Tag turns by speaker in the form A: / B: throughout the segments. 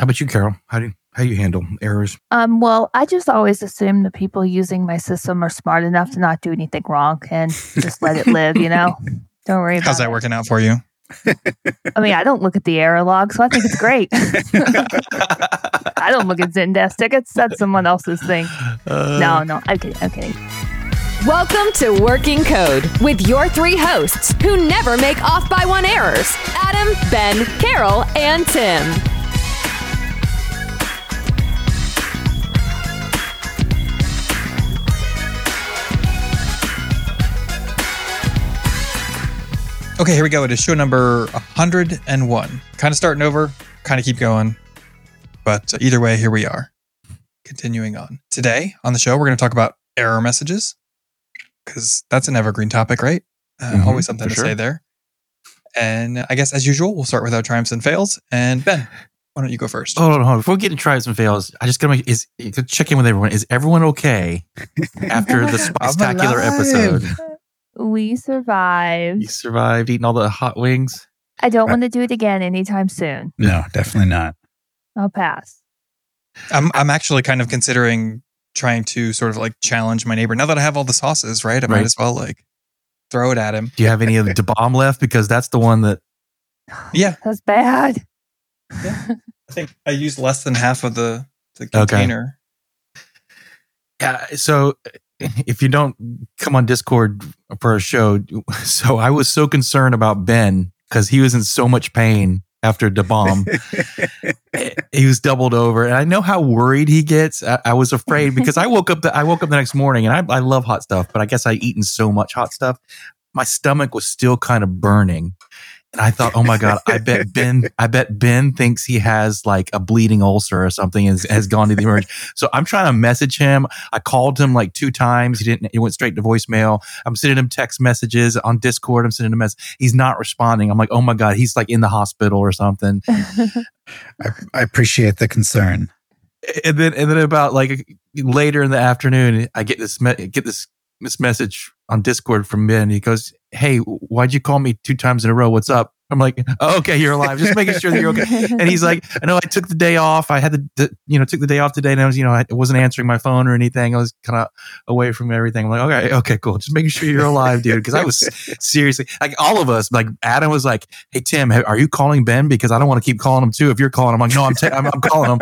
A: How about you, Carol? How do you, how you handle errors?
B: Um, well, I just always assume the people using my system are smart enough to not do anything wrong and just let it live, you know? Don't worry about
C: How's that
B: it.
C: working out for you?
B: I mean, I don't look at the error log, so I think it's great. I don't look at Zendesk tickets. That's someone else's thing.
A: Uh,
B: No, no, I'm kidding. I'm kidding.
D: Welcome to Working Code with your three hosts who never make off by one errors Adam, Ben, Carol, and Tim.
C: Okay, here we go. It is show number 101. Kind of starting over, kind of keep going. But either way, here we are. Continuing on. Today on the show, we're going to talk about error messages because that's an evergreen topic, right? Uh,
A: Mhm,
C: always something to
A: sure.
C: say there. And I guess as usual, we'll start with our triumphs and fails. And Ben, why don't you go first?
A: Hold on, hold on. Before we get into tries and fails, I just gotta make is check in with everyone. Is everyone okay after the spectacular episode?
B: We survived.
A: You survived eating all the hot wings.
B: I don't uh want to do it again anytime soon.
E: No, definitely not.
B: I'll pass.
C: I'm I'm actually kind of considering trying to sort of like challenge my neighbor. Now that I have all the sauces, right? I might as well like throw it at him.
A: Do you have any of the bomb left? Because that's the one that
C: Yeah,
B: That's bad.
C: I think I used less than half of the the
A: Okay.
C: container.
A: Yeah. So if you don't come on Discord for a show, so I was so concerned about Ben because he was in so much pain after the bomb. he was doubled over, and I know how worried he gets. I, I was afraid because I woke up. The, I woke up the next morning, and I, I love hot stuff, but I guess I eaten so much hot stuff, my stomach was still kind of burning. And I thought, oh my god, I bet Ben, I bet Ben thinks he has like a bleeding ulcer or something, and has, has gone to the emergency. So I'm trying to message him. I called him like two times. He didn't. He went straight to voicemail. I'm sending him text messages on Discord. I'm sending him message. He's not responding. I'm like, oh my god, he's like in the hospital or something.
E: I, I appreciate the concern.
A: and then and then about like later in the afternoon, I get this me- get this this message on Discord from Ben. He goes, "Hey, why'd you call me two times in a row? What's up?" I'm like, oh, "Okay, you're alive. Just making sure that you're okay." And he's like, "I know I took the day off. I had the, the you know took the day off today, and I was you know I wasn't answering my phone or anything. I was kind of away from everything. I'm like, okay, okay, cool. Just making sure you're alive, dude. Because I was seriously like all of us. Like Adam was like, "Hey Tim, are you calling Ben? Because I don't want to keep calling him too. If you're calling him, I'm like, no, I'm ta- I'm, I'm calling him."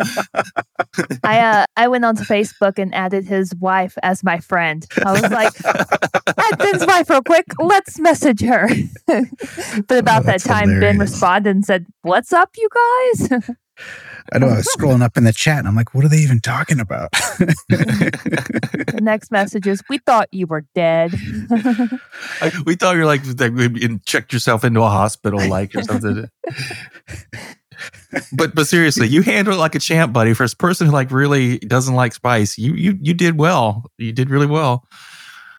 B: I uh, I went onto Facebook and added his wife as my friend. I was like, add Ben's wife real quick. Let's message her. but about that
E: that's
B: time, Ben responded and said, "What's up, you guys?"
E: I know I was scrolling up in the chat and I'm like, what are they even talking about?
B: the next message is, "We thought you were dead."
A: Like, we thought you were like, like you checked yourself into a hospital, like or something. but but seriously, you handled it like a champ, buddy. For a person who like really doesn't like spice, you you you did well. You did really well.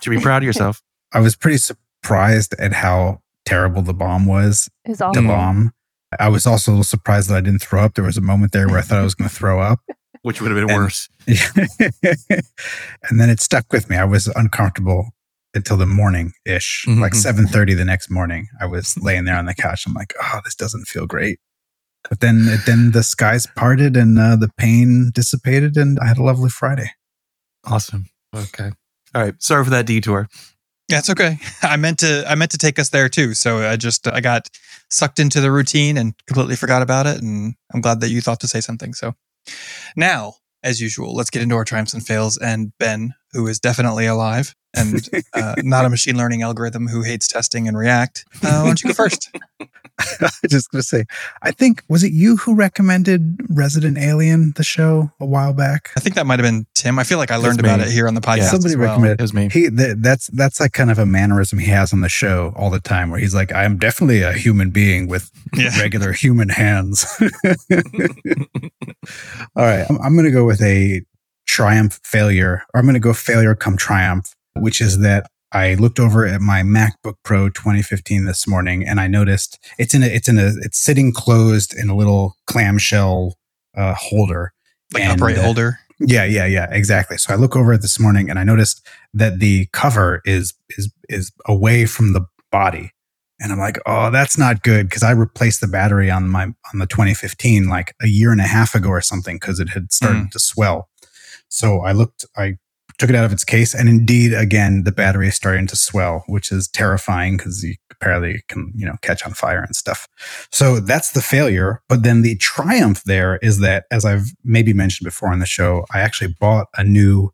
A: Should be proud of yourself.
E: I was pretty surprised at how terrible the bomb was.
B: It's
E: The
B: awful.
E: bomb. I was also a little surprised that I didn't throw up. There was a moment there where I thought I was going to throw up.
A: Which would have been
E: And-
A: worse.
E: and then it stuck with me. I was uncomfortable until the morning ish,
A: Mhm.
E: like 7:30 the next morning. I was laying there on the couch. I'm like, oh, this doesn't feel great. But then, then the skies parted and uh, the pain dissipated, and I had a lovely Friday.
A: Awesome. Okay. All right. Sorry for that detour.
C: That's okay. I meant to I meant to take us there too. So I just I got sucked into the routine and completely forgot about it. And I'm glad that you thought to say something. So now, as usual, let's get into our triumphs and fails. And Ben, who is definitely alive and uh, not a machine learning algorithm who hates testing and React, uh, why don't you go first?
E: I was just going to say, I think, was it you who recommended Resident Alien, the show, a while back?
C: I think that might have been Tim. I feel like I learned about
A: me.
C: it here on the podcast.
A: Yeah.
E: Somebody
C: as well.
E: recommended
A: It was me.
E: He th- that's that's like kind of a mannerism he has on the show all the time, where he's like, "I am definitely a human being with
C: Yeah.
E: regular human hands." all right, I'm, I'm going to go with a triumph failure, or I'm going to go failure come triumph, which is that I looked over at my MacBook Pro 2015 this morning, and I noticed it's in a it's in a it's sitting closed in a little clamshell uh, holder.
C: Like
E: And,
C: upright
E: uh,
C: holder.
E: Yeah, yeah, yeah, exactly. So I look over it this morning and I noticed that the cover is is is away from the body. And I'm like, oh, that's not good because I replaced the battery on my on the 2015 like a year and a half ago or something because it had started to swell. So I looked, I took it out of its case, and indeed, again, the battery is starting to swell, which is terrifying because you apparently can you know catch on fire and stuff. So that's the failure. But then the triumph there is that, as I've maybe mentioned before on the show, I actually bought a new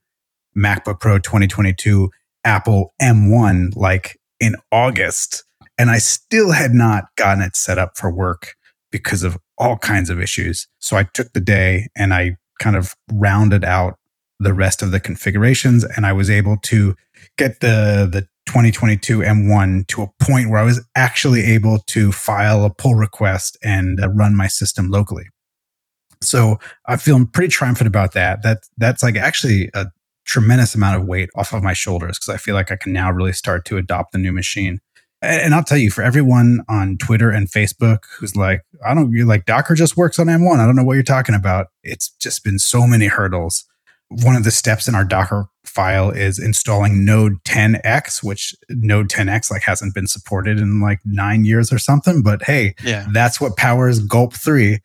E: MacBook Pro 2022 Apple M1 like in August, and I still had not gotten it set up for work because of all kinds of issues. So I took the day and I kind of rounded out the rest of the configurations and I was able to get the the 2022 M1 to a point where I was actually able to file a pull request and uh, run my system locally. So I'm feeling pretty triumphant about that. That that's like actually a tremendous amount of weight off of my shoulders because I feel like I can now really start to adopt the new machine. And, and I'll tell you, for everyone on Twitter and Facebook who's like, I don't, you're like, Docker just works on M1. I don't know what you're talking about. It's just been so many hurdles. One of the steps in our Docker file is installing Node 10X, which Node 10X like hasn't been supported in like nine years or something. But hey,
C: Yeah.
E: that's what powers Gulp 3.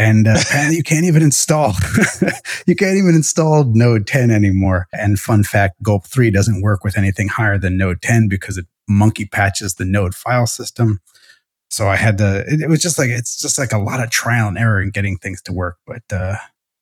E: And uh, you can't even install, you can't even install Node 10 anymore. And fun fact, Gulp 3 doesn't work with anything higher than Node 10 because it monkey patches the Node file system. So I had to, it, it was just like, it's just like a lot of trial and error in getting things to work. But, uh,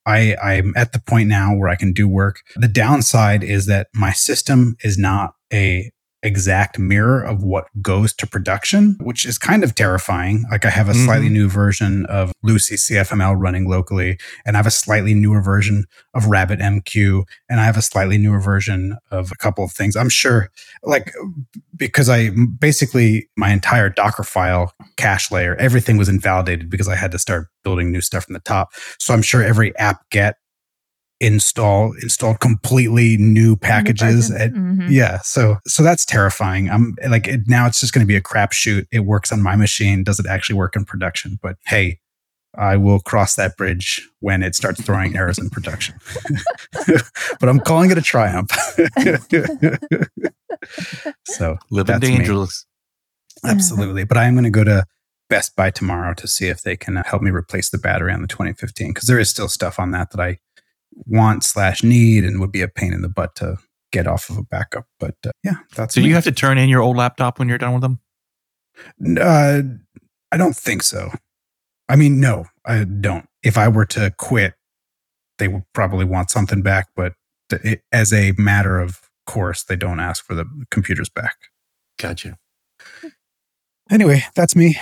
E: I, I'm at the point now where I can do work. The downside is that my system is not a exact mirror of what goes to production, which is kind of terrifying. Like I have a slightly mm-hmm. new version of Lucee CFML running locally, and I have a slightly newer version of Rabbit MQ, and I have a slightly newer version of a couple of things. I'm sure, like, because I basically my entire Docker file cache layer, everything was invalidated because I had to start building new stuff from the top. So I'm sure every apt-get install installed completely new packages at
B: Mhm.
E: yeah so so that's terrifying. I'm like it, now it's just going to be a crapshoot. It works on my machine. Does it actually work in production? But hey i will cross that bridge when it starts throwing errors in production. But i'm calling it a triumph. So
A: Living
E: That's me.
A: dangerous.
E: absolutely. But i am going to go to best buy tomorrow to see if they can uh, help me replace the battery on the 2015 because there is still stuff on that that i want slash need and would be a pain in the butt to get off of a backup but uh, yeah that's
A: So
E: me.
A: you have to turn in your old laptop when you're done with them?
E: Uh, I don't think so. I mean, no, I don't. If I were to quit, they would probably want something back, but it, as a matter of course, they don't ask for the computers back.
A: Gotcha.
E: Anyway, that's me.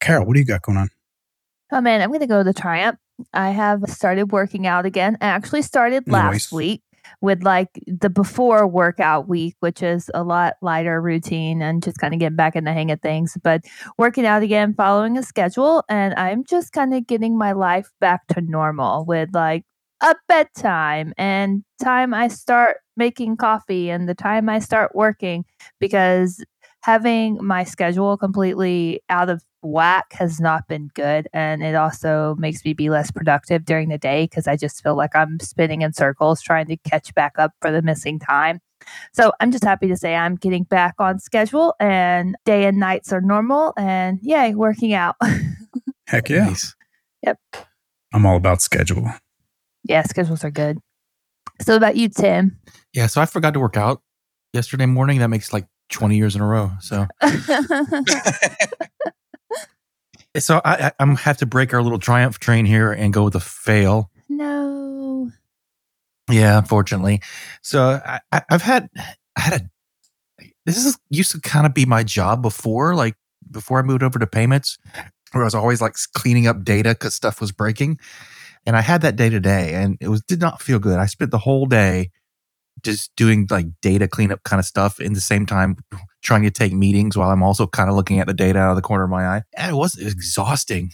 E: Carol, what do you got going on?
B: Oh man, I'm gonna go to Triumph. I have started working out again. I actually started last
E: Nice.
B: week with like the before workout week, which is a lot lighter routine and just kind of getting back in the hang of things. But working out again, following a schedule, and I'm just kind of getting my life back to normal with like a bedtime and time I start making coffee and the time I start working because having my schedule completely out of whack has not been good and it also makes me be less productive during the day because i just feel like i'm spinning in circles trying to catch back up for the missing time so i'm just happy to say i'm getting back on schedule and day and nights are normal and yay working out
E: Heck yeah.
A: Nice.
E: I'm all about schedule.
B: yeah schedules are good so about you tim
A: Yeah. So I forgot to work out yesterday morning. That makes like 20 years in a row. So, so I, I, I'm have to break our little triumph train here and go with a fail.
B: no
A: Yeah, unfortunately. So I, I, I've had I had a this is used to kind of be my job before, like before I moved over to payments, where I was always like cleaning up data because stuff was breaking. And I had that day to day, and it was did not feel good. I spent the whole day just doing like data cleanup kind of stuff in the same time trying to take meetings while I'm also kind of looking at the data out of the corner of my eye. And it was exhausting.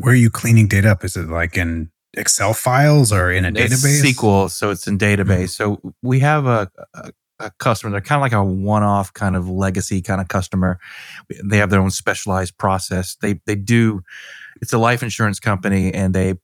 E: Where are you cleaning data up? Is it like in Excel files or in a
A: It's
E: database?
A: SQL, so it's in hmm. database. So we have a, a, a customer. They're kind of like a one-off kind of legacy kind of customer. They have their own specialized process. They they do. It's a life insurance company, and they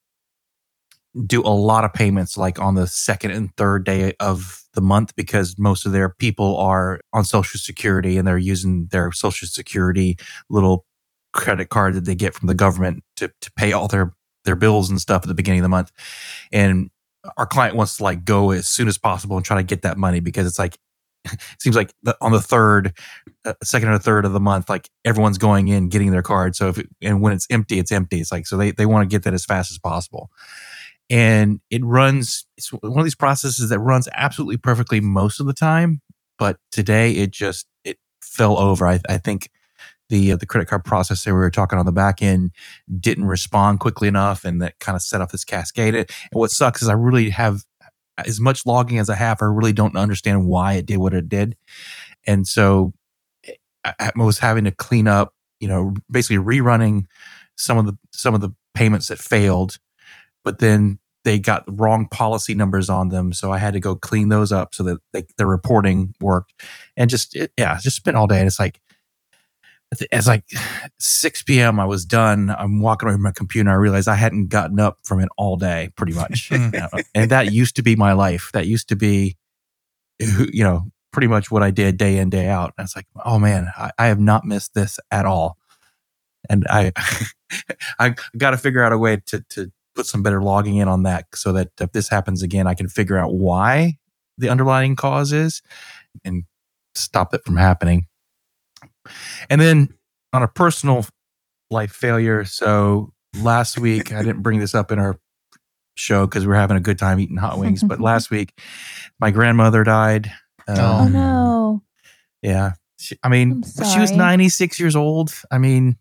A: do a lot of payments like on the second and third day of the month because most of their people are on social security and they're using their social security little credit card that they get from the government to, to pay all their their bills and stuff at the beginning of the month. And our client wants to like go as soon as possible and try to get that money because it's like it seems like the, on the third uh, second or third of the month like everyone's going in getting their card. So if it, and when it's empty it's empty. It's like so they, they want to get that as fast as possible and it runs it's one of these processes that runs absolutely perfectly most of the time but today it just it fell over. I, I think the uh, the credit card processor we were talking on the back end didn't respond quickly enough and that kind of set off this cascade. And what sucks is i really have as much logging as i have i really don't understand why it did what it did. And so i, I was having to clean up you know basically rerunning some of the some of the payments that failed but then they got the wrong policy numbers on them. So I had to go clean those up so that they, the reporting worked. And just, it, yeah, just spent all day. And it's like, it's like 6 p.m. I was done. I'm walking over my computer. And I realized I hadn't gotten up from it all day, pretty much. Hmm. And that used to be my life. That used to be, you know, pretty much what I did day in, day out. And it's like, oh man, I, I have not missed this at all. And I, I got to figure out a way to, to put some better logging in on that so that if this happens again, I can figure out why the underlying cause is and stop it from happening. And then on a personal life failure, so last week I didn't bring this up in our show because we are having a good time eating hot wings, but last week my grandmother died.
B: Um, oh no!
A: Yeah, she, I mean, she was 96 years old. I mean,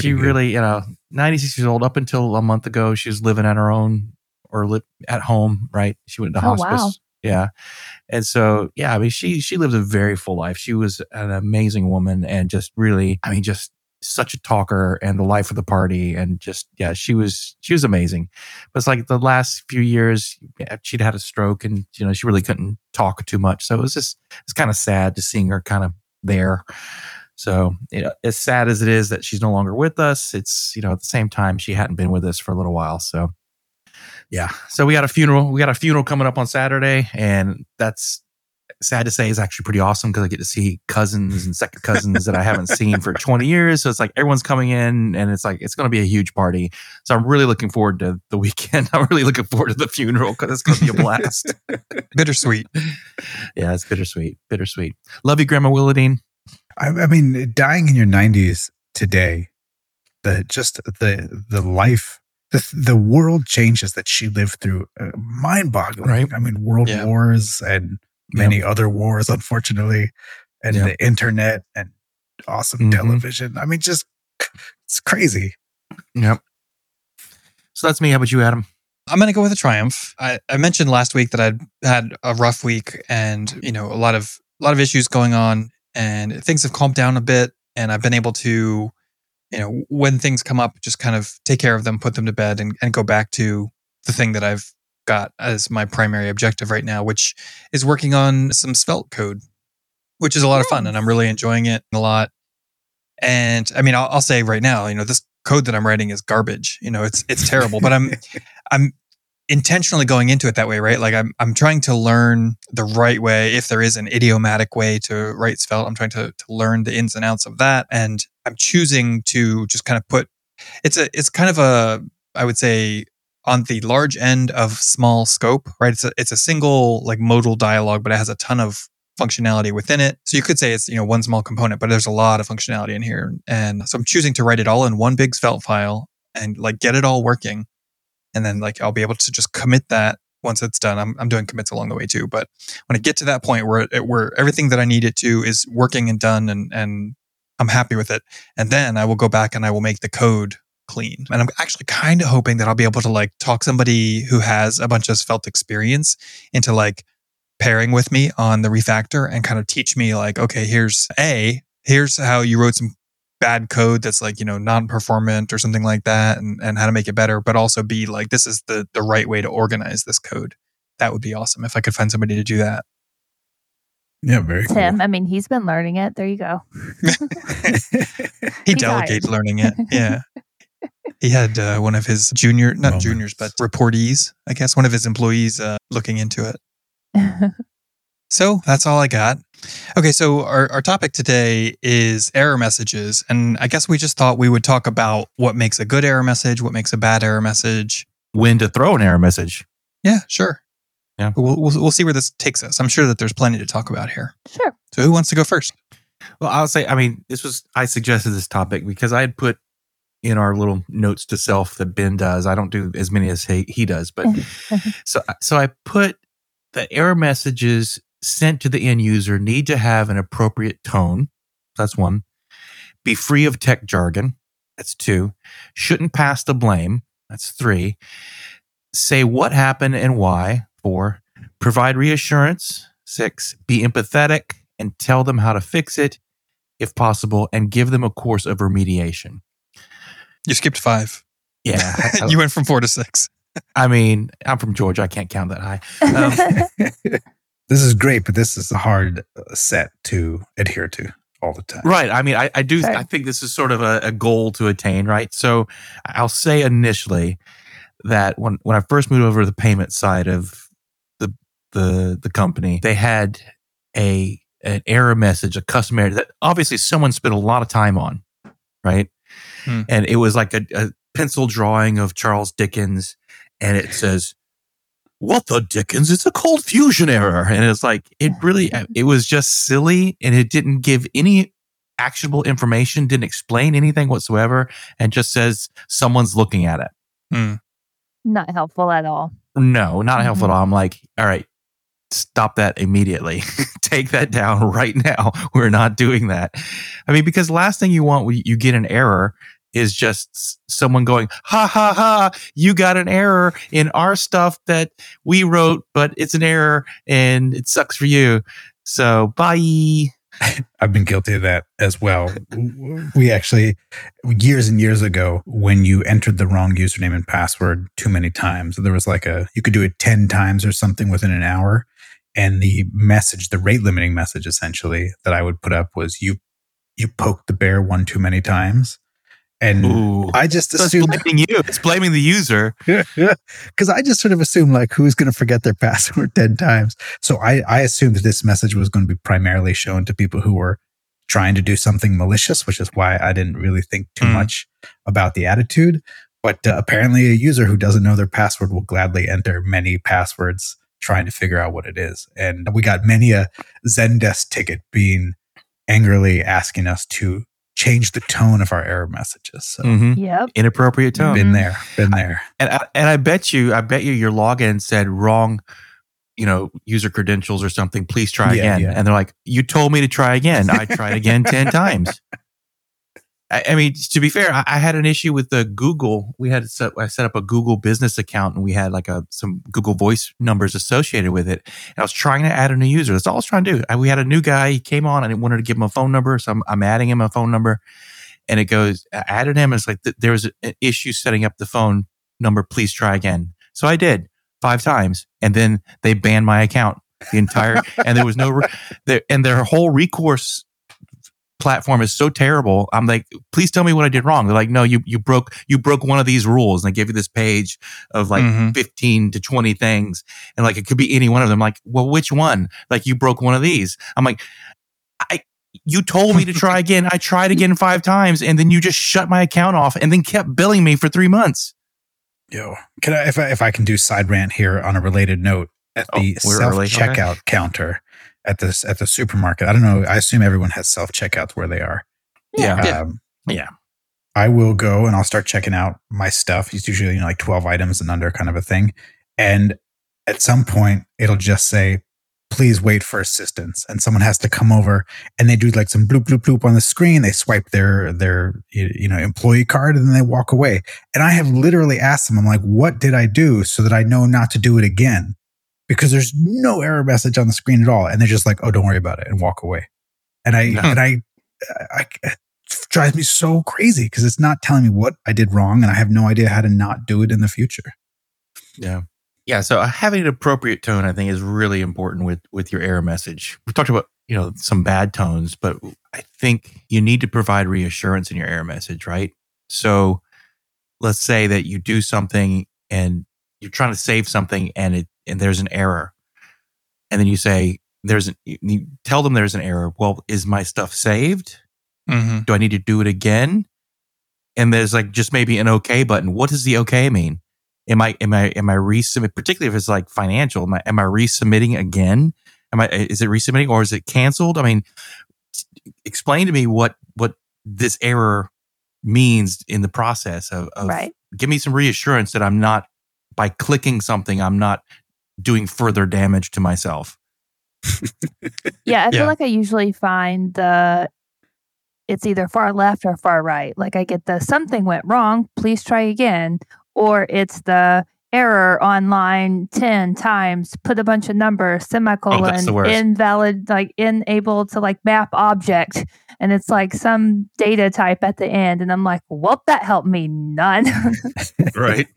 A: she really, you know, 96 years old up until a month ago, she was living on her own or li- at home, right? She went to oh, hospice. Wow. Yeah. And so, yeah, I mean, she, she lived a very full life. She was an amazing woman and just really, I mean, just such a talker and the life of the party. And just, yeah, she was, she was amazing. But it's like the last few years, she'd had a stroke and, you know, she really couldn't talk too much. So it was just, it's kind of sad to seeing her kind of there. So, you know, as sad as it is that she's no longer with us, it's, you know, at the same time, she hadn't been with us for a little while. So, yeah. So we got a funeral. We got a funeral coming up on Saturday, and that's sad to say is actually pretty awesome because I get to see cousins and second cousins that I haven't seen for 20 years. So it's like everyone's coming in and it's like it's going to be a huge party. So I'm really looking forward to the weekend. I'm really looking forward to the funeral because it's going to be a blast.
C: bittersweet.
A: Yeah, it's bittersweet. Bittersweet. Love you, Grandma Willadine.
E: I, I mean, dying in your 90s today, the just the the life the, the world changes that she lived through uh, mind boggling right i mean world yeah. wars and many yep. other wars unfortunately and yep. the internet and awesome mm-hmm. television i mean just it's crazy
A: yep so that's me how about you adam
C: i'm going to go with a triumph I, I mentioned last week that i'd had a rough week and you know a lot of a lot of issues going on and things have calmed down a bit and I've been able to you know when things come up just kind of take care of them put them to bed and, and go back to the thing that I've got as my primary objective right now which is working on some svelte code which is a lot of fun and I'm really enjoying it a lot. And I mean I'll, I'll say right now you know this code that I'm writing is garbage you know it's it's terrible but I'm I'm intentionally going into it that way, right? Like I'm, I'm trying to learn the right way. If there is an idiomatic way to write Svelte, I'm trying to, to learn the ins and outs of that. And I'm choosing to just kind of put, it's a, it's kind of a, I would say on the large end of small scope, right? It's a, it's a single like modal dialogue, but it has a ton of functionality within it. So you could say it's, you know, one small component, but there's a lot of functionality in here. And so I'm choosing to write it all in one big Svelte file and like get it all working and then like I'll be able to just commit that once it's done. I'm, I'm doing commits along the way too, but when I get to that point where it, where everything that I need it to is working and done, and and I'm happy with it, and then I will go back and I will make the code clean. And I'm actually kind of hoping that I'll be able to like talk somebody who has a bunch of Svelte experience into like pairing with me on the refactor and kind of teach me like, okay, here's A, here's how you wrote some bad code that's like you know non-performant or something like that and, and how to make it better but also be like this is the the right way to organize this code that would be awesome if i could find somebody to do that
E: yeah very
B: tim cool. i mean he's been learning it there you go
C: he delegates learning it yeah He had uh, one of his junior, not
E: Moments.
C: juniors, but reportees, I guess, one of his employees uh, looking into it. So that's all I got. Okay, so our, our topic today is error messages. And I guess we just thought we would talk about what makes a good error message, what makes a bad error message.
A: When to throw an error message.
C: Yeah, sure.
A: Yeah.
C: We'll, we'll, we'll see where this takes us. I'm sure that there's plenty to talk about here.
B: sure.
C: So who wants to go first?
A: Well, I'll say, I mean, this was, I suggested this topic because I had put in our little notes to self that Ben does. I don't do as many as he, he does, but so, so I put the error messages sent to the end user need to have an appropriate tone. That's one. Be free of tech jargon. That's two. Shouldn't pass the blame. That's three. Say what happened and why. Four. Provide reassurance. Six. Be empathetic and tell them how to fix it if possible and give them a course of remediation.
C: You skipped five.
A: Yeah. I,
C: you went from four to six.
A: I mean, I'm from Georgia. I can't count that high. Um,
E: this is great, but this is a hard uh, set to adhere to all the time.
A: Right. I mean, I, I do.
B: Right.
A: I think this is sort of a, a goal to attain. Right. So I'll say initially that when when I first moved over to the payment side of the the the company, they had a an error message, a custom error that obviously someone spent a lot of time on. Right.
C: Hmm.
A: And it was like a, a pencil drawing of Charles Dickens, and it says. What the Dickens? It's a ColdFusion error. And it's like, it really, it was just silly and it didn't give any actionable information, didn't explain anything whatsoever, and just says someone's looking at it.
C: Hmm.
B: Not helpful at all.
A: No, not helpful
B: Mhm.
A: at all. I'm like, all right, stop that immediately. Take that down right now. We're not doing that. I mean, because last thing you want when you get an error is just someone going, ha ha ha, you got an error in our stuff that we wrote, but it's an error and it sucks for you. So bye.
E: I've been guilty of that as well. We actually, years and years ago, when you entered the wrong username and password too many times, there was like a, you could do it 10 times or something within an hour. And the message, the rate limiting message essentially that I would put up was you, you poked the bear one too many times. And
A: Ooh.
E: I just
A: So it's blaming you. It's blaming the user.
E: because I just sort of assume like who's going to forget their password 10 times. So I, I assumed that this message was going to be primarily shown to people who were trying to do something malicious, which is why I didn't really think too
C: Mm.
E: much about the attitude. But uh, apparently, a user who doesn't know their password will gladly enter many passwords trying to figure out what it is. And we got many a Zendesk ticket being angrily asking us to change the tone of our error messages. So
A: Mhm.
B: Yep.
A: Inappropriate tone.
E: been there, been there.
A: And I, and I bet you, I bet you, your login said wrong, you know, user credentials or something. Please try
E: Yeah,
A: again.
E: yeah.
A: And they're like, "You told me to try again. I tried again ten times." I, I mean, to be fair, I, I had an issue with the Google. We had set, I set up a Google business account, and we had like a some Google Voice numbers associated with it. And I was trying to add a new user. That's all I was trying to do. I, we had a new guy. He came on. I wanted to give him a phone number, so I'm, I'm adding him a phone number. And it goes, I added him. It's like th- there was an issue setting up the phone number. Please try again. So I did five times, and then they banned my account the entire. and there was no, re- there, and their whole recourse platform is so terrible. I'm like, please tell me what I did wrong. They're like, no, you you broke you broke one of these rules, and they give you this page of like
C: Mhm.
A: 15 to 20 things, and like it could be any one of them. Like, well, which one? Like you broke one of these. I'm like, I. You told me to try again. I tried again five times, and then you just shut my account off, and then kept billing me for three months.
E: Yo, can I if I if I can do side rant here on a related note at
A: Oh,
E: the self checkout counter at this at the supermarket. I don't know. I assume everyone has self checkouts where they are.
A: Yeah.
C: Yeah.
E: Um,
A: Yeah.
E: I will go and I'll start checking out my stuff. It's usually you know like twelve items and under kind of a thing. And at some point, it'll just say, "Please wait for assistance," and someone has to come over and they do like some bloop bloop bloop on the screen. They swipe their their you you know employee card and then they walk away. And I have literally asked them, I'm like, what did I do so that I know not to do it again? Because there's no error message on the screen at all. And they're just like, oh, don't worry about it and walk away. And I,
A: Yeah.
E: and I, I, it drives me so crazy because it's not telling me what I did wrong. And I have no idea how to not do it in the future.
A: Yeah. Yeah. So uh, having an appropriate tone, I think, is really important with with your error message. We talked about you know some bad tones, but I think you need to provide reassurance in your error message, right? So let's say that you do something and you're trying to save something and it and there's an error, and then you say there's an you tell them there's an error. Well, is my stuff saved?
C: hmm
A: Do I need to do it again? And there's like just maybe an OK button. What does the OK mean? Am I am I am I resubmit? Particularly if it's like financial, am I am I resubmitting again? Am I is it resubmitting or is it canceled? I mean, t- explain to me what what this error means in the process of, of
B: right.
A: give me some reassurance that I'm not by clicking something I'm not doing further damage to myself.
B: Yeah, I feel
C: Yeah.
B: like I usually find the it's either far left or far right. Like I get the something went wrong, please try again, or it's the error on line 10 times, put a bunch of numbers, oh, semicolon,
A: the worst.
B: invalid, like unable to like map object. And it's like some data type at the end. And I'm like, well, that helped me none.
A: Right.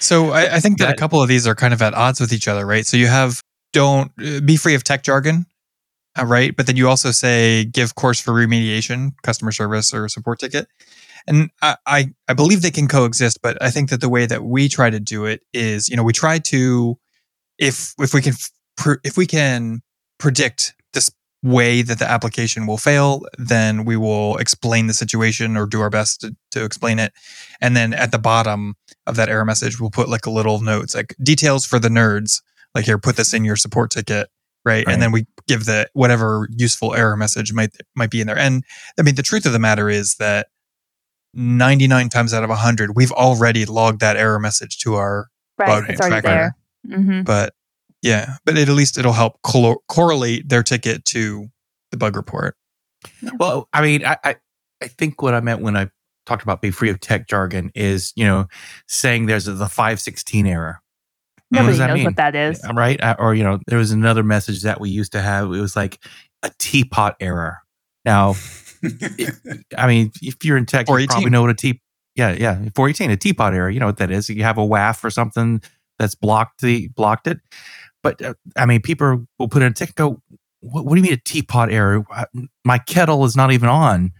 C: So I, I think that, a couple of these are kind of at odds with each other, right? So you have don't uh, be free of tech jargon, uh, right? But then you also say give course for remediation, customer service, or support ticket. And I, I, I believe they can coexist, but I think that the way that we try to do it is, you know, we try to, if if we can, if we can predict way that the application will fail, then we will explain the situation or do our best to, to explain it. And then at the bottom of that error message, we'll put like a little notes like details for the nerds. Like here, put this in your support ticket, right?
A: Right.
C: And then we give the whatever useful error message might might be in there. And I mean, the truth of the matter is that 99 times out of 100, we've already logged that error message to our
B: right.
C: Bug
B: It's already
C: tracker.
B: there. hmm
C: but yeah, but it, at least it'll help cor- correlate their ticket to the bug report.
A: Well, I mean, I, I, I think what I meant when I talked about be free of tech jargon is, you know, saying there's a, the 516 error.
B: Nobody
A: does that
B: knows
A: mean?
B: what that is.
A: I'm right. Uh, Or, you know, there was another message that we used to have. It was like a teapot error. Now, I mean, if you're in tech, you probably know what a tea. Yeah, yeah, 418, a teapot error. You know what that is? You have a WAF or something that's blocked the blocked it. But uh, I mean, people will put in a ticket. Go, what, what do you mean a teapot error? My kettle is not even on,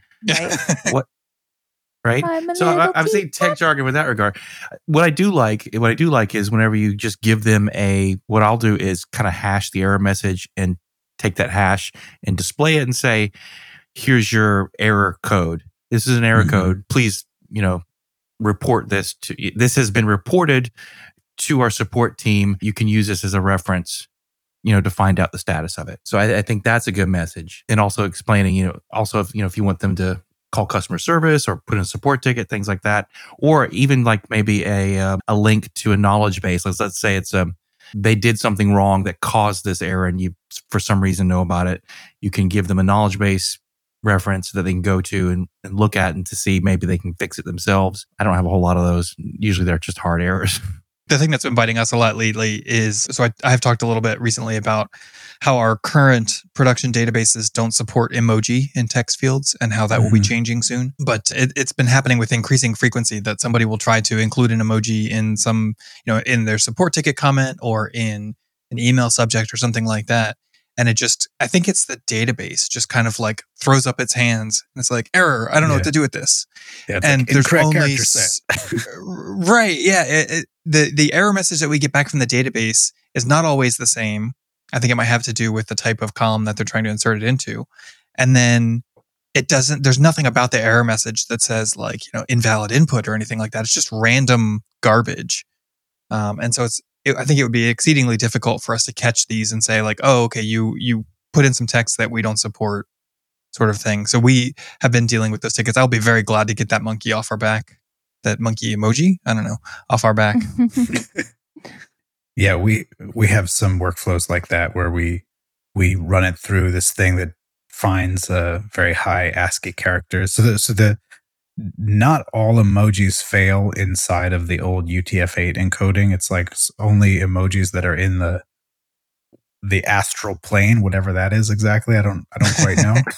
A: right?
B: I'm a
A: So I, I'm saying tech jargon with that regard. What I do like, what I do like is whenever you just give them a, what I'll do is kind of hash the error message and take that hash and display it and say, here's your error code. This is an error
E: Mhm.
A: code. Please, you know, report this to, this has been reported to our support team. You can use this as a reference, you know, to find out the status of it. So I, I think that's a good message. And also explaining, you know, also if, you know, if you want them to call customer service or put in a support ticket, things like that, or even like maybe a uh, a link to a knowledge base. Let's let's say it's um they did something wrong that caused this error, and you for some reason know about it. You can give them a knowledge base reference that they can go to and, and look at and to see maybe they can fix it themselves. I don't have a whole lot of those. Usually they're just hard errors.
C: the thing that's been biting us a lot lately is so I, I have talked a little bit recently about how our current production databases don't support emoji in text fields and how that will be
E: Mhm.
C: changing soon. But it, it's been happening with increasing frequency that somebody will try to include an emoji in some, you know, in their support ticket comment or in an email subject or something like that. And it just, I think it's the database just kind of like throws up its hands and it's like, error, I don't know
E: Yeah.
C: what to do with this.
E: Yeah,
C: and
E: like
C: there's only right yeah it, it, the the error message that we get back from the database is not always the same. I think it might have to do with the type of column that they're trying to insert it into. And then it doesn't there's nothing about the error message that says like you know invalid input or anything like that. It's just random garbage. Um, and so it's it, i think it would be exceedingly difficult for us to catch these and say like oh okay you you put in some text that we don't support sort of thing so we have been dealing with those tickets i'll be very glad to get that monkey off our back that monkey emoji i don't know off our back
E: Yeah, we we have some workflows like that where we we run it through this thing that finds uh, very high ASCII characters. So the, so the not all emojis fail inside of the old UTF-8 encoding. It's like only emojis that are in the the astral plane, whatever that is exactly. I don't I don't quite know.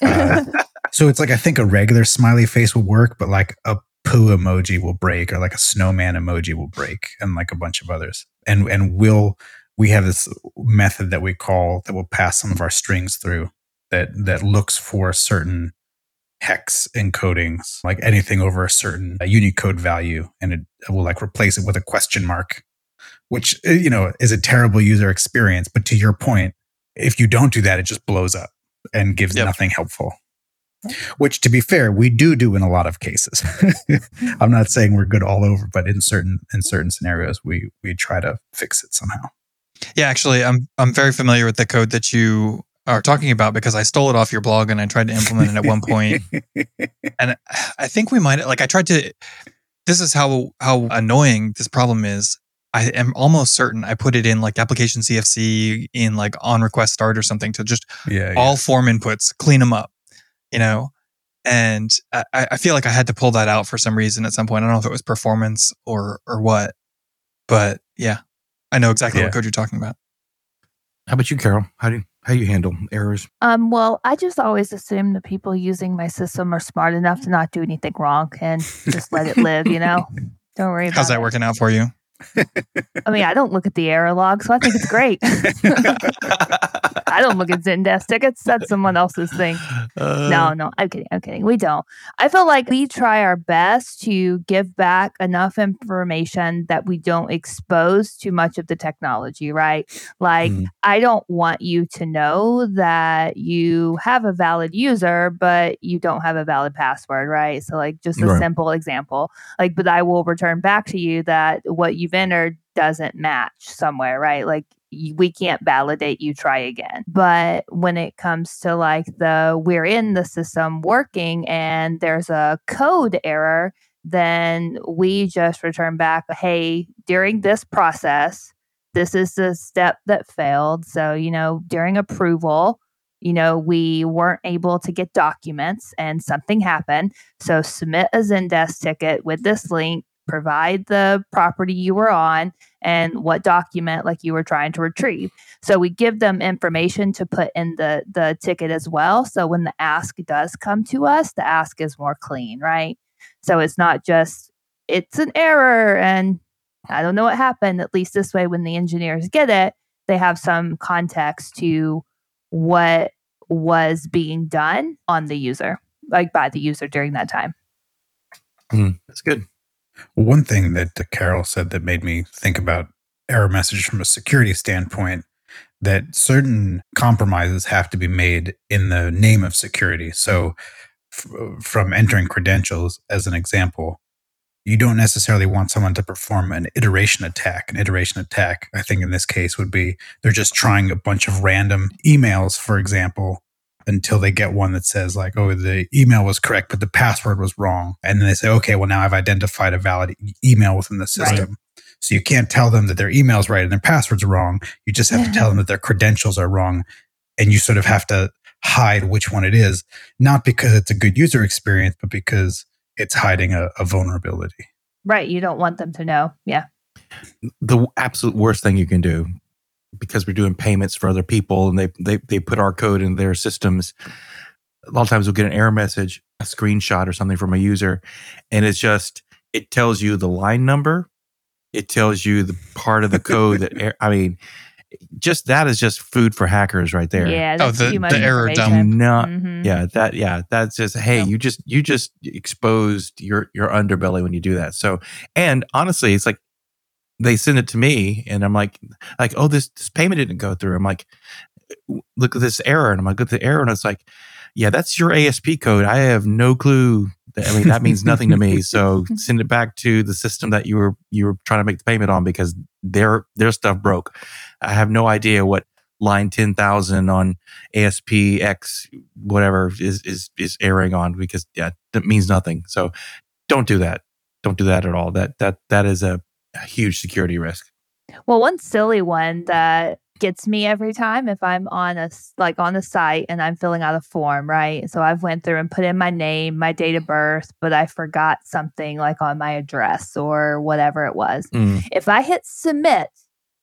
E: Uh, so it's like I think a regular smiley face will work, but like a poo emoji will break, or like a snowman emoji will break, and like a bunch of others. And and we'll we have this method that we call that will pass some of our strings through that that looks for certain hex encodings, like anything over a certain uh, Unicode value, and it will like replace it with a question mark, which uh, you know is a terrible user experience. But to your point, if you don't do that, it just blows up and gives
C: Yep.
E: nothing helpful. Which, to be fair, we do do in a lot of cases. I'm not saying we're good all over, but in certain in certain scenarios, we we try to fix it somehow.
C: Yeah, actually, I'm I'm very familiar with the code that you are talking about because I stole it off your blog and I tried to implement it at one point. and I think we might like I tried to. This is how how annoying this problem is. I am almost certain I put it in like application CFC in like on request start or something to just
E: yeah,
C: all form inputs, clean them up, you know. And I, I feel like I had to pull that out for some reason at some point. I don't know if it was performance or or what, but yeah, I know exactly
E: Yeah.
C: what code you're talking about.
A: How about you, Carol? How do you, how you handle errors?
B: Um, well, I just always assume the people using my system are smart enough to not do anything wrong and just let it live, you know? Don't worry about
C: How's that
B: it.
C: working out for you?
B: I mean, I don't look at the error log, so I think it's great. I don't look at Zendesk tickets. That's someone else's thing.
A: Uh,
B: No, no, I'm kidding. I'm kidding. We don't. I feel like we try our best to give back enough information that we don't expose too much of the technology, right? Like,
E: Mhm.
B: I don't want you to know that you have a valid user, but you don't have a valid password, right? So, like, just a
A: Right.
B: simple example. Like, but I will return back to you that what you've entered doesn't match somewhere, right? Like, we can't validate you try again. But when it comes to like the we're in the system working and there's a code error then we just return back hey during this process this is the step that failed. So you know during approval you know we weren't able to get documents and something happened. So submit a zendesk ticket with this link provide the property you were on and what document like you were trying to retrieve. So we give them information to put in the the ticket as well. So when the ask does come to us the ask is more clean right? So it's not just it's an error and i don't know what happened. At least this way when the engineers get it they have some context to what was being done on the user like by the user during that time.
A: Hmm, that's good.
E: One thing that Carol said that made me think about error messages from a security standpoint that certain compromises have to be made in the name of security. So, f- from entering credentials as an example, you don't necessarily want someone to perform an iteration attack. An iteration attack, I think in this case, would be they're just trying a bunch of random emails, for example, until they get one that says like, "Oh, the email was correct, but the password was wrong," and then they say, "Okay, well now I've identified a valid e- email within the system." So you can't tell them that their email's right and their password's wrong. You just have to tell them that their credentials are wrong, and you sort of have to hide which one it is, not because it's a good user experience, but because it's hiding a, a vulnerability.
B: right. You don't want them to know. Yeah.
A: The absolute worst thing you can do because we're doing payments for other people and they they, they put our code in their systems a lot of times we'll get an error message a screenshot or something from a user and it's just it tells you the line number it tells you the part of the code that er- i mean just that is just food for hackers right there
B: yeah
C: Oh,
B: that's
C: the-
B: too much
C: the error dump.
B: information.
A: not
B: Mhm.
A: yeah that yeah that's just hey
C: Yeah.
A: you just you just exposed your your underbelly when you do that so and honestly it's like they send it to me and i'm like like oh this this payment didn't go through. I'm like look at this error. And i'm like look at the error. And it's like yeah that's your asp code. I have no clue. That, i mean that means nothing to me. So send it back to the system that you were you were trying to make the payment on because their their stuff broke. I have no idea what line 10000 on ASPX whatever is is is airing on because yeah that means nothing. So don't do that. Don't do that at all. That that that is a, a huge security risk.
B: Well, one silly one that gets me every time if I'm on a like on the site and I'm filling out a form, right? So I've went through and put in my name, my date of birth, but I forgot something like on my address or whatever it was.
A: Mm.
B: If I hit submit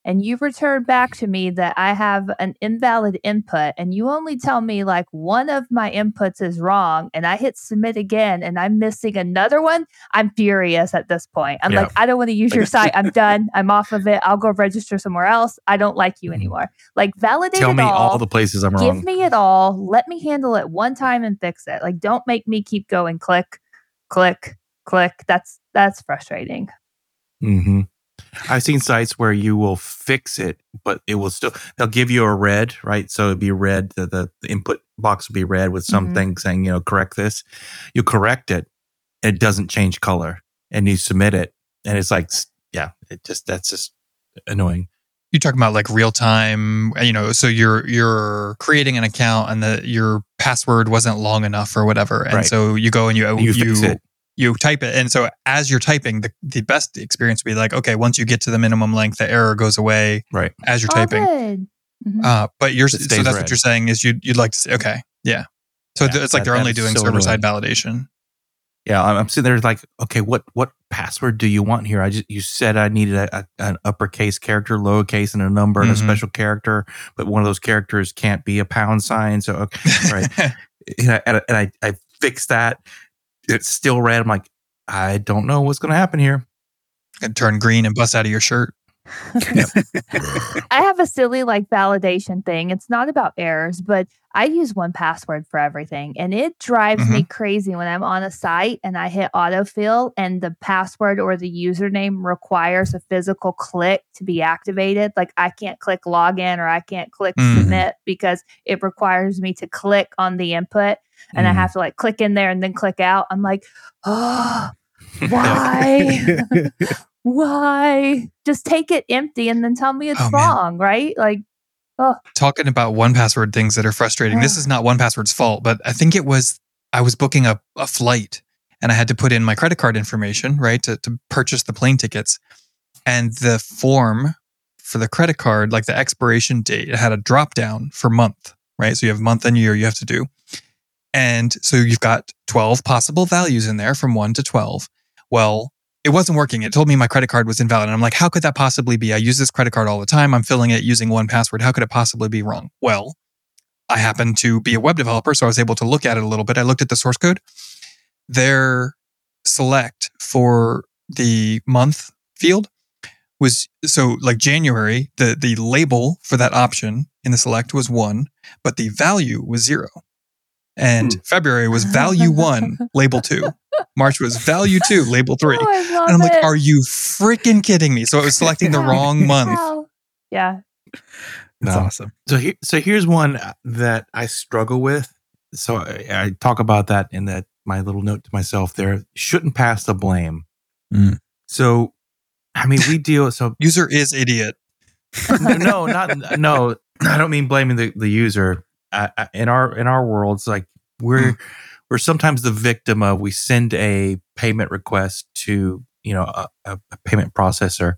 B: and you return back to me that I have an invalid input and you only tell me like one of my inputs is wrong and I hit submit again and I'm missing another one, I'm furious at this point. I'm
A: Yeah.
B: like, I don't want to use your site. I'm done. I'm off of it. I'll go register somewhere else. I don't like you
A: Mhm.
B: anymore. Like validate
A: Tell me
B: all.
A: all the places I'm
B: Give
A: wrong.
B: Give me it all. Let me handle it one time and fix it. Like don't make me keep going click, click, click. That's that's frustrating.
A: hmm I've seen sites where you will fix it, but it will still, they'll give you a red, right? So it'd be red, the, the, input box will be red with mm-hmm. something saying, you know, correct this. You correct it, it doesn't change color, and you submit it. And it's like, yeah, it just, that's just annoying.
C: You're talking about like real time, uh, you know, so you're you're creating an account and the your password wasn't long enough or whatever. And
A: Right.
C: so you go and you
A: You fix it.
C: You type it. And so as you're typing, the, the best experience would be like, okay, once you get to the minimum length, the error goes away
A: Right.
C: as you're
B: All
C: typing.
B: good. Mhm.
C: Uh, but you're so that's
A: red.
C: what you're saying is you'd you'd like to say okay, yeah. So
A: Yeah,
C: it's like
A: that-
C: they're only doing
A: so
C: server side validation.
A: Yeah, I'm, I'm sitting there like, okay, what what password do you want here? I just you said I needed a, a, an uppercase character, lowercase, and a number and a
C: Mhm.
A: special character, but one of those characters can't be a pound sign. So okay, Right. you know, and, and I I fixed that. It's still red. I'm like, I don't know what's going to happen here.
C: and turn green and bust out of your shirt.
B: I have a silly like validation thing. It's not about errors, but I use 1Password for everything. And it drives me crazy when I'm on a site and I hit autofill and the password or the username requires a physical click to be activated. Like I can't click login or I can't click
C: Mhm.
B: submit because it requires me to click on the input and I
A: Mhm.
B: have to like click in there and then click out. I'm like, oh, why? why? Just take it empty and then tell me it's
C: Oh, man.
B: wrong, right? Like, oh.
C: Talking about 1Password things that are frustrating. this is not 1Password's fault, but I think it was I was booking a, a flight and I had to put in my credit card information, right, to, to purchase the plane tickets. And the form for the credit card, like the expiration date, it had a drop down for month, right? So you have month and year you have to do. And so you've got 12 possible values in there from 1 to 12. Well, it wasn't working. It told me my credit card was invalid. And I'm like, how could that possibly be? I use this credit card all the time. I'm filling it using 1Password. How could it possibly be wrong? Well, I happen to be a web developer, so I was able to look at it a little bit. I looked at the source code. Their select for the month field was so like January, the the label for that option in the select was one, but the value was zero. And February was value one, label two. March was value two, label three.
B: oh,
C: And I'm like,
B: it.
C: are you freaking kidding me? So it was selecting the wrong month.
B: Yeah.
E: That's
A: No.
E: awesome.
A: So here, so here's one that I struggle with. So I, I talk about that in that my little note to myself there. Shouldn't pass the blame.
E: Mm.
A: So, I mean, we deal. So
C: User is idiot.
A: no, not no. I don't mean blaming the, the user. I, I, in our in our worlds, like we're hmm. we're sometimes the victim of. We send a payment request to you know a, a, a payment processor,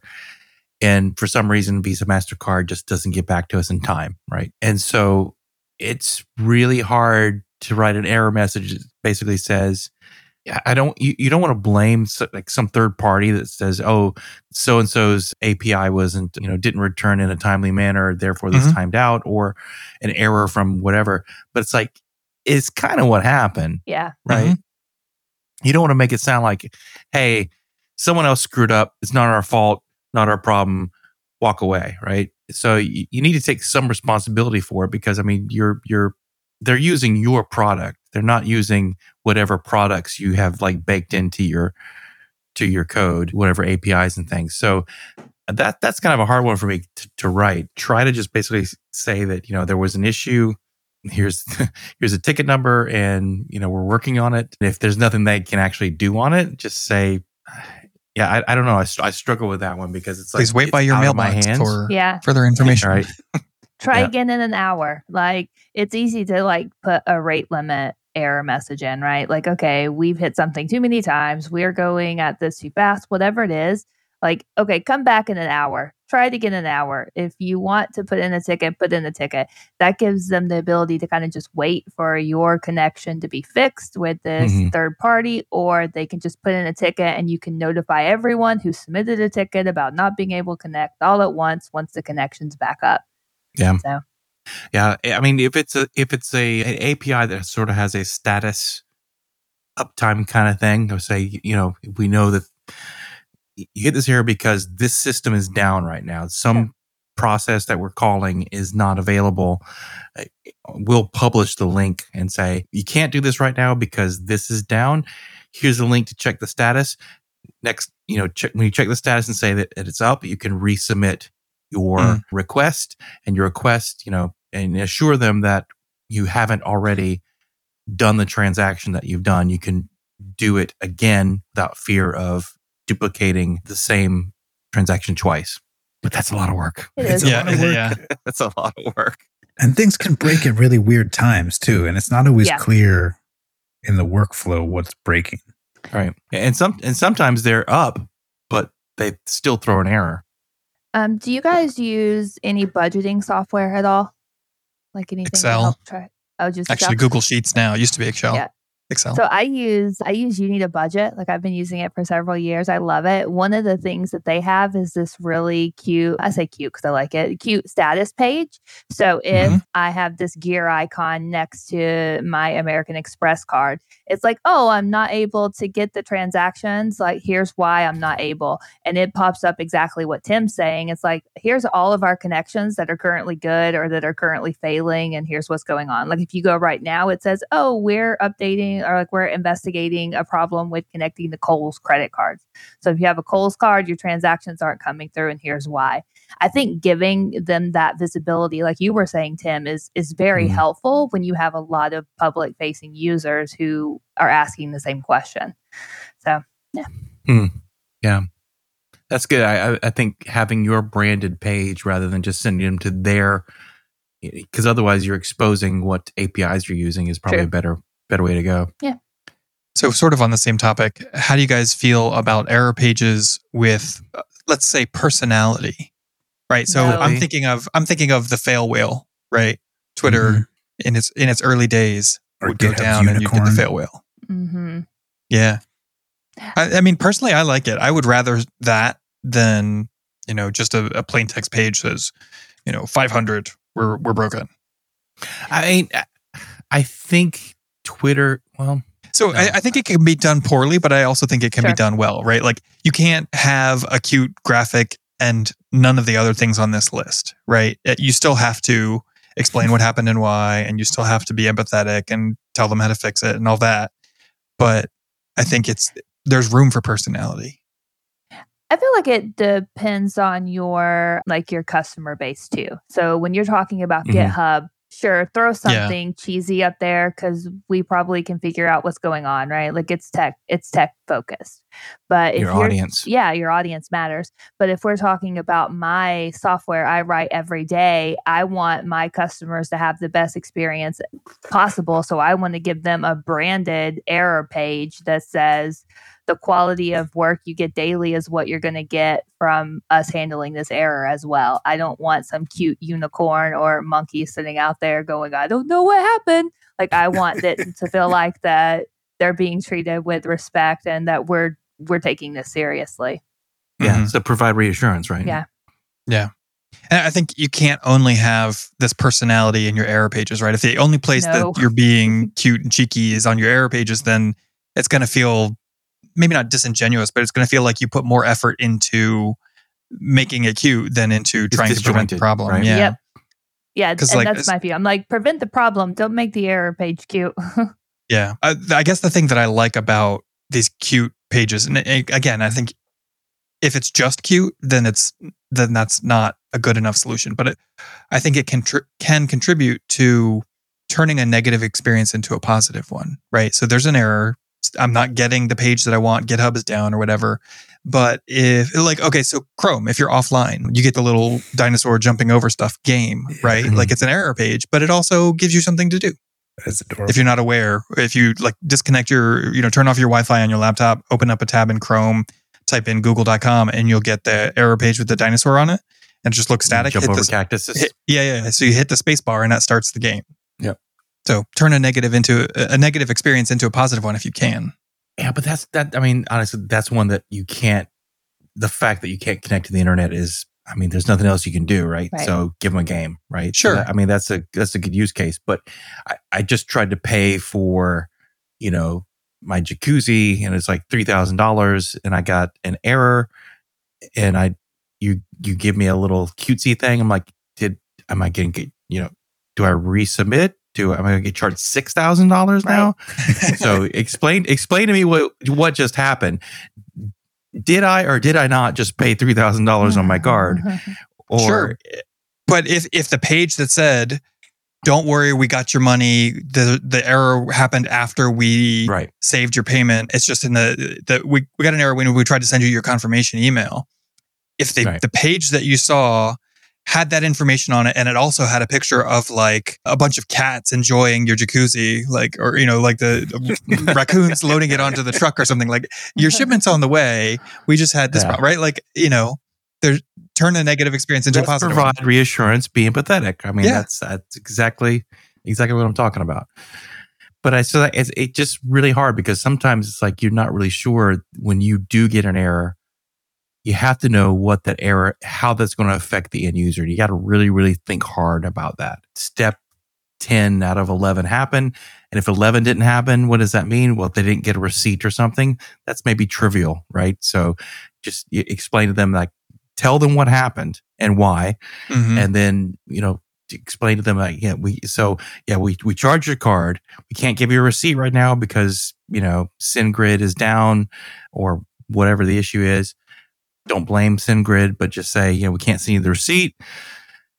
A: and for some reason, Visa Mastercard just doesn't get back to us in time, right? And so it's really hard to write an error message that basically says. "Yeah, I don't. You, you don't want to blame so, like some third party that says, "Oh, so and so's API wasn't, you know, didn't return in a timely manner, therefore this
C: Mhm.
A: timed out, or an error from whatever. But it's like, it's kind of what happened,
B: Yeah.
A: right? You don't want to make it sound like, hey, someone else screwed up. It's not our fault, not our problem. Walk away, right? So you, you need to take some responsibility for it because I mean, you're you're they're using your product. They're not using whatever products you have like baked into your to your code, whatever APIs and things. So that that's kind of a hard one for me to, to write. Try to just basically say that you know there was an issue. Here's here's a ticket number, and you know we're working on it. And if there's nothing they can actually do on it, just say, yeah, I, I don't know. I, I struggle with that one because it's like
C: Please wait by your
A: out of my
C: mailbox
A: hands.
C: for
B: Yeah.
C: further information.
A: All right.
B: Try
A: Yeah.
B: again in an hour. Like it's easy to like put a rate limit error message in, right? Like, okay, we've hit something too many times. We're going at this too fast, whatever it is. Like, okay, come back in an hour. Try to get an hour. If you want to put in a ticket, put in a ticket. That gives them the ability to kind of just wait for your connection to be fixed with this
A: Mhm.
B: third party, or they can just put in a ticket and you can notify everyone who submitted a ticket about not being able to connect all at once once the connection's back up.
A: Yeah.
B: So
A: Yeah, I mean, if it's a if it's a an API that sort of has a status uptime kind of thing, or say, you know, we know that you get this error because this system is down right now. Some process that we're calling is not available. uh, We'll publish the link and say you can't do this right now because this is down. Here's a link to check the status. Next, you know, check when you check the status and say that it's up, you can resubmit your
C: Mm.
A: request and your request, you know, and assure them that you haven't already done the transaction that you've done. You can do it again without fear of duplicating the same transaction twice. But that's a lot of work.
E: It's a
C: Yeah,
E: lot of work.
C: yeah.
A: that's a lot of work.
E: And things can break at really weird times too. And it's not always
B: Yeah.
E: clear in the workflow what's breaking.
A: Right. And some and sometimes they're up, but they still throw an error.
B: Um, do you guys use any budgeting software at all? Like anything
C: Excel.
B: track? Oh, just
C: Actually,
B: Excel?
C: Google Sheets now used to be Excel.
B: Yeah.
C: Excel.
B: So I use I use You Need a Budget. Like I've been using it for several years. I love it. One of the things that they have is this really cute. I say cute because I like it. Cute status page. So if
C: Mm-hmm.
B: I have this gear icon next to my American Express card, it's like, oh, I'm not able to get the transactions. Like here's why I'm not able, and it pops up exactly what Tim's saying. It's like here's all of our connections that are currently good or that are currently failing, and here's what's going on. Like if you go right now, it says, oh, we're updating or like we're investigating a problem with connecting the Kohl's credit cards. So if you have a Kohl's card, your transactions aren't coming through, and here's why. I think giving them that visibility, like you were saying, Tim, is is very
A: Mhm.
B: helpful when you have a lot of public facing users who are asking the same question. So yeah, mm, yeah,
A: That's good. I, I- I think having your branded page rather than just sending them to their, because otherwise you're exposing what APIs you're using is probably
B: True.
A: a better better way to go. Yeah.
C: So, sort of on the same topic, how do you guys feel about error pages with, uh, let's say, personality? Right. So,
B: No.
C: I'm thinking of I'm thinking of the fail whale. Right. Twitter in its in its early days
E: Or
C: would go
E: GitHub's
C: down and you did the fail whale.
B: hmm
C: Yeah. I, I mean, personally, I like it. I would rather that than you know just a, a plain text page says, you know, 500 we're we're broken.
A: I mean, I think Twitter. Well,
C: So I, I think it can be done poorly, but I also think it can
B: Sure.
C: be done well, right? Like you can't have a cute graphic and none of the other things on this list, right? You still have to explain what happened and why, and you still have to be empathetic and tell them how to fix it and all that. But I think it's there's room for personality.
B: I feel like it depends on your like your customer base too. So when you're talking about
A: Mhm.
B: GitHub, sure, throw something cheesy up there because we probably can figure out what's going on, right? Like it's tech, it's tech focused. But if
A: your audience.
B: yeah, your audience matters. But if we're talking about my software I write every day, I want my customers to have the best experience possible. So I want to give them a branded error page that says the quality of work you get daily is what you're going to get from us handling this error as well. I don't want some cute unicorn or monkey sitting out there going, I don't know what happened. Like I want it to feel like that they're being treated with respect and that we're we're taking this seriously.
A: Yeah.
C: Mhm.
A: So provide reassurance, right?
B: Yeah. Yeah.
C: And I think you can't only have this personality in your error pages, right? If the only place
B: No.
C: that you're being cute and cheeky is on your error pages, then it's going to feel maybe not disingenuous, but it's going to feel like you put more effort into making it cute than into
A: It's
C: trying to prevent the problem.
A: right?
C: Yeah.
B: Yep. Yeah,
C: 'Cause,
B: and
C: like,
B: that's my view. I'm like, prevent the problem. Don't make the error page cute.
C: Yeah. I, I guess the thing that I like about these cute pages, and eh, again, I think if it's just cute, then it's then that's not a good enough solution. But it, I think it can tr- can contribute to turning a negative experience into a positive one, right? So there's an error. I'm not getting the page that I want. GitHub is down or whatever. But if like okay, so Chrome, if you're offline, you get the little dinosaur jumping over stuff game, right?
A: Mhm.
C: Like it's an error page, but it also gives you something to do
E: That's adorable.
C: if you're not aware if you like disconnect your you know turn off your wi-fi on your laptop open up a tab in chrome type in google.com and you'll get the error page with the dinosaur on it and it just looks static.
A: Jump
C: Hit
A: over
C: the-
A: cactuses.
C: hit- yeah, yeah. So you hit the space bar and that starts the game.
A: Yep.
C: So turn a negative into a negative experience into a positive one if you can.
A: Yeah, but that's that. I mean, honestly, that's one that you can't. The fact that you can't connect to the internet is, I mean, there's nothing else you can do, right?
B: Right.
A: So give them a game, right? So
C: Sure.
A: that- I mean, that's a that's a good use case. But I, I just tried to pay for, you know, my jacuzzi, and it's like three thousand dollars, and I got an error, and I, you you give me a little cutesy thing. I'm like, did am I getting, you know, do I resubmit? Do am I going to get charged six thousand dollars now? so explain explain to me what what just happened. Did I or did I not just pay three thousand dollars on my mm-hmm. card? Mm-hmm. Or
C: Sure. But if if the page that said, "Don't worry, we got your money," the the error happened after we
A: right,
C: saved your payment. It's just in the the we, we got an error when we tried to send you your confirmation email. If the
A: Right.
C: the page that you saw had that information on it and it also had a picture of like a bunch of cats enjoying your jacuzzi like or you know like the, raccoons loading it onto the truck or something like your shipment's on the way we just had this
A: Yeah.
C: problem, right like you know there's turn a negative experience into a
A: Let's
C: positive one.
A: provide reassurance, be empathetic. I mean,
C: Yeah.
A: that's that's exactly exactly what I'm talking about. But I so it's it just really hard because sometimes it's like you're not really sure when you do get an error. You have to know what that error, how that's going to affect the end user. You got to really, really think hard about that. Step 10 out of 11 happen. And if 11 didn't happen, what does that mean? Well, if they didn't get a receipt or something, that's maybe trivial, right? So just explain to them, like, tell them what happened and why
C: Mhm.
A: and then you know explain to them like yeah we so yeah we we charge your card we can't give you a receipt right now because you know SendGrid is down or whatever the issue is don't blame SendGrid but just say you know we can't see the receipt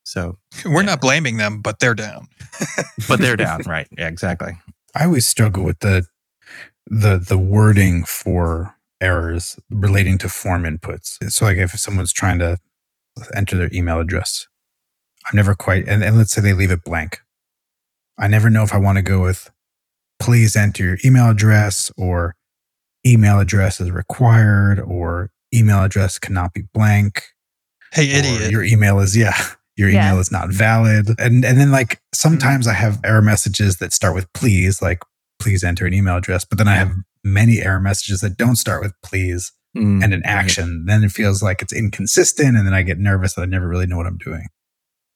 A: so
C: we're not blaming them but they're down.
A: But they're down right. Yeah exactly.
E: I always struggle with the the the wording for errors relating to form inputs. So like if someone's trying to enter their email address, I'm never quite and, and let's say they leave it blank. I never know if I want to go with please enter your email address or email address is required or email address cannot be blank.
C: hey idiot
E: Your email is yeah. Your
B: Yeah.
E: email is not valid. And and then like sometimes I have error messages that start with please, like please enter an email address. But then I have many error messages that don't start with please
A: Mm,
E: and an
A: right.
E: action. Then it feels like it's inconsistent, and then I get nervous that I never really know what I'm doing.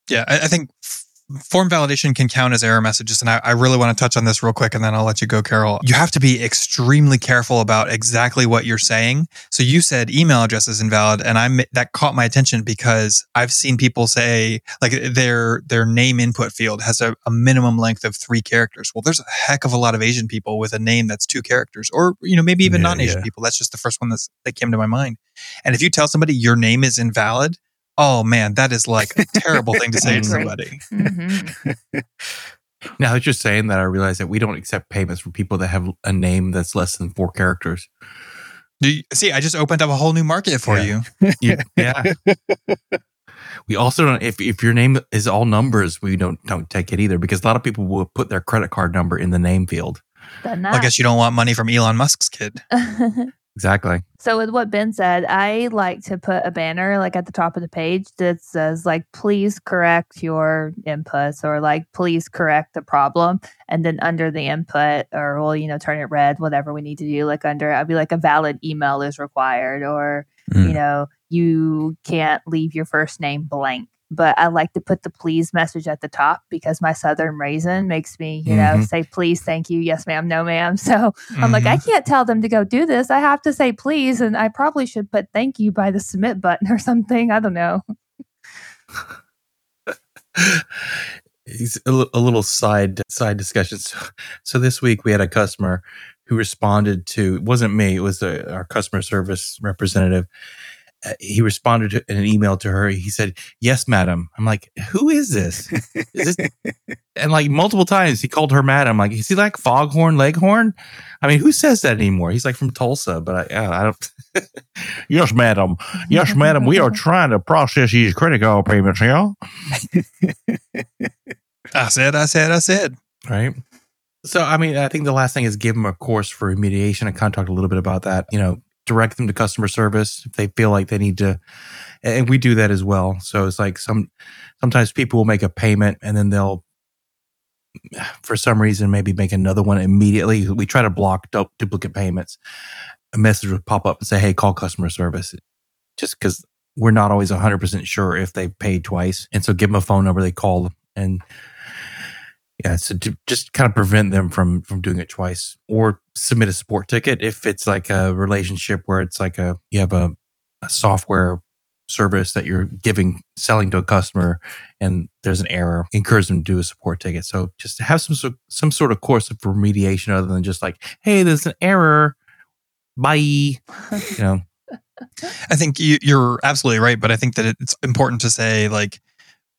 C: Yeah, I, I think f- form validation can count as error messages. And I, I really want to touch on this real quick and then I'll let you go, Carol. You have to be extremely careful about exactly what you're saying. So you said email address is invalid and I that caught my attention because I've seen people say like their their name input field has a, a minimum length of three characters. Well, there's a heck of a lot of Asian people with a name that's two characters or, you know, maybe even
E: Yeah,
C: non-Asian
E: yeah.
C: people. That's just the first one that's, that came to my mind. And if you tell somebody your name is invalid, oh man, that is like a terrible thing to say to
B: Great.
C: somebody.
B: Mhm.
A: now that you're saying that i realize that we don't accept payments from people that have a name that's less than four characters
C: Do you, see, I just opened up a whole new market for
E: Yeah.
C: you.
A: You- yeah. we also don't if if your name is all numbers, we don't don't take it either because a lot of people will put their credit card number in the name field.
B: Done
C: I guess you don't want money from Elon Musk's kid.
A: Exactly.
B: so with what Ben said, I like to put a banner like at the top of the page that says like please correct your inputs or like please correct the problem. And then under the input or we'll, you know, turn it red, whatever we need to do. Like under I'll be like a valid email is required or
E: Mm.
B: you know, you can't leave your first name blank. But I like to put the please message at the top because my southern raisin makes me, you know,
A: Mhm.
B: say please, thank you, yes, ma'am, no, ma'am. So I'm like, I
C: Mhm.
B: can't tell them to go do this. I have to say please, and I probably should put thank you by the submit button or something. I don't know.
A: It's a, little side side discussion. So, so this week we had a customer who responded to it wasn't me. It was the, our customer service representative. Uh, he responded to in an email to her. He said, "Yes, madam." I'm like, "Who is this?" Is this? and like multiple times he called her madam. I'm like, "Is he like Foghorn Leghorn?" I mean, who says that anymore? He's like from Tulsa, but I, I don't. yes, madam. Yes, madam. We are trying to process these credit card payments, yeah.
C: I said, I said, I said.
A: right? So, I mean, I think the last thing is give him a course for remediation. I kind of talked a little bit about that. You know, direct them to customer service if they feel like they need to. And we do that as well. So it's like some sometimes people will make a payment and then they'll for some reason maybe make another one immediately. We try to block du- duplicate payments. A message would pop up and say, "Hey, call customer service," just because we're not always 100% sure if they've paid twice. And so give them a phone number, they call and yeah, so to just kind of prevent them from from doing it twice or submit a support ticket if it's like a relationship where it's like a you have a, a software service that you're giving selling to a customer and there's an error encourage them to do a support ticket. So just have some some sort of course of remediation other than just like hey there's an error. Bye. You know?
C: I think you, you're absolutely right, but I think that it's important to say like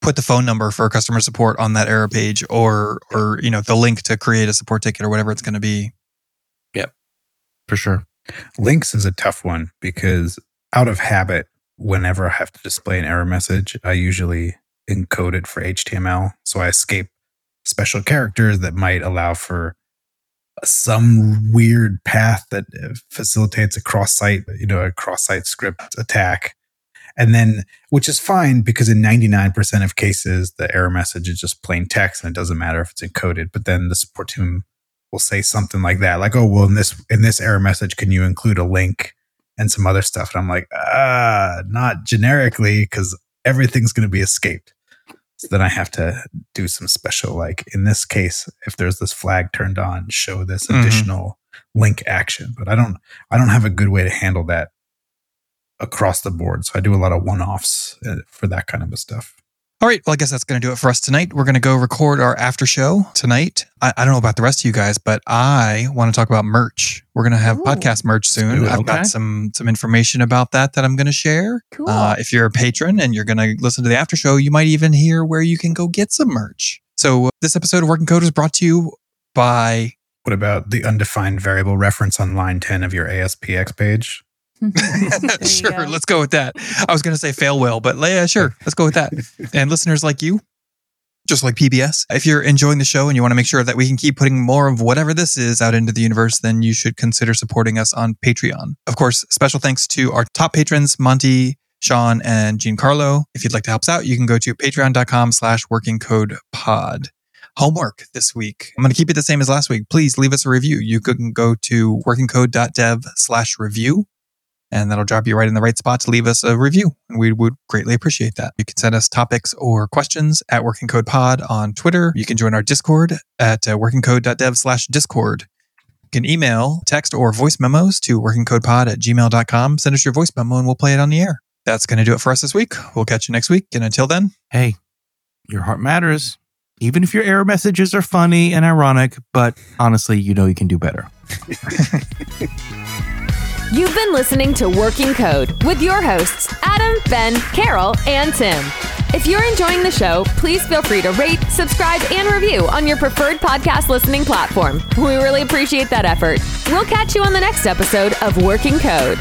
C: put the phone number for customer support on that error page, or or you know the link to create a support ticket or whatever it's going to be.
A: Yep, for sure.
E: Links is a tough one because out of habit, whenever I have to display an error message, I usually encode it for HTML, so I escape special characters that might allow for some weird path that uh, facilitates a cross-site, you know, a cross-site script attack. And then, which is fine because in 99% of cases, the error message is just plain text and it doesn't matter if it's encoded. But then the support team will say something like that, like, oh, well, in this, in this error message, can you include a link and some other stuff? And I'm like, ah, not generically because everything's going to be escaped. So then I have to do some special, like in this case, if there's this flag turned on, show this
C: Mhm.
E: additional link action. But I don't, I don't have a good way to handle that across the board. So I do a lot of one-offs uh, for that kind of a stuff.
C: All right. Well, I guess that's going to do it for us tonight. We're going to go record our after show tonight. I, I don't know about the rest of you guys, but I want to talk about merch. We're going to have
B: Ooh.
C: podcast merch soon.
A: do.
C: I've
A: Okay.
C: got some some information about that that I'm going to share.
B: Cool.
C: Uh, if you're a patron and you're going to listen to the after show, you might even hear where you can go get some merch. So uh, this episode of Working Code is brought to you by.
E: What about the undefined variable reference on line 10 of your ASPX page?
B: Mm-hmm. You
C: sure,
B: go.
C: let's go with that. I was going to say fail whale, but yeah, sure, let's go with that. and listeners like you, just like PBS, if you're enjoying the show and you want to make sure that we can keep putting more of whatever this is out into the universe, then you should consider supporting us on Patreon. Of course, special thanks to our top patrons, Monty, Sean, and Giancarlo. If you'd like to help us out, you can go to patreon.com slash working code pod. Homework this week. I'm going to keep it the same as last week. Please leave us a review. You can go to workingcode.dev slash review and that'll drop you right in the right spot to leave us a review. And we would greatly appreciate that. You can send us topics or questions at Working Code Pod on Twitter. You can join our Discord at uh, workingcode.dev slash Discord. You can email, text, or voice memos to workingcodepod at gmail.com. Send us your voice memo and we'll play it on the air. That's going to do it for us this week. We'll catch you next week. And until then,
A: Hey, your heart matters. Even if your error messages are funny and ironic, but honestly, you know you can do better.
D: You've been listening to Working Code with your hosts, Adam, Ben, Carol, and Tim. If you're enjoying the show, please feel free to rate, subscribe, and review on your preferred podcast listening platform. We really appreciate that effort. We'll catch you on the next episode of Working Code.